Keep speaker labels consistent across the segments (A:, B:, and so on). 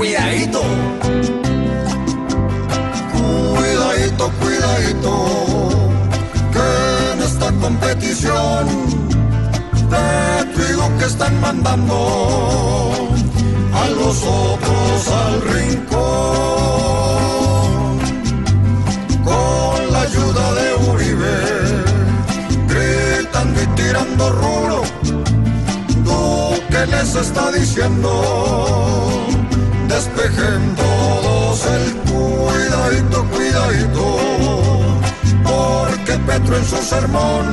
A: Cuidadito. Cuidadito, cuidadito. Que en esta competición te digo que están mandando a los otros al rincón. Con la ayuda de Uribe, gritando y tirando rulo. Duque les está diciendo, despejen todos el cuidadito, cuidadito. Porque Petro en su sermón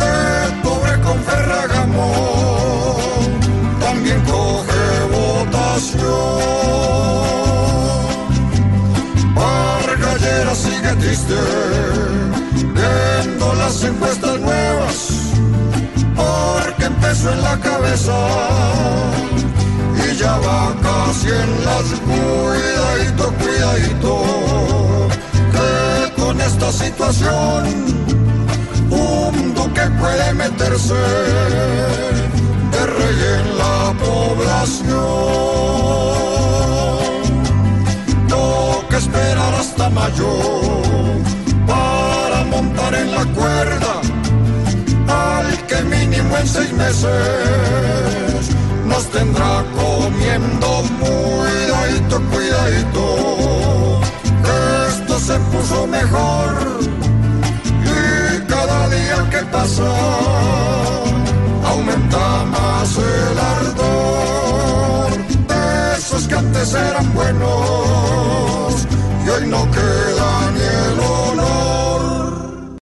A: de pobre con Ferragamo también coge votación. Vargallera sigue triste, viendo las encuestas nuevas, porque empezó en la cabeza va casi en las cuidadito, cuidadito, que con esta situación un duque puede meterse de rey en la población. Toca esperar hasta mayo para montar en la cuerda al que mínimo en seis meses nos tendrá comiendo cuidadito, cuidadito. Esto se puso mejor y cada día que pasa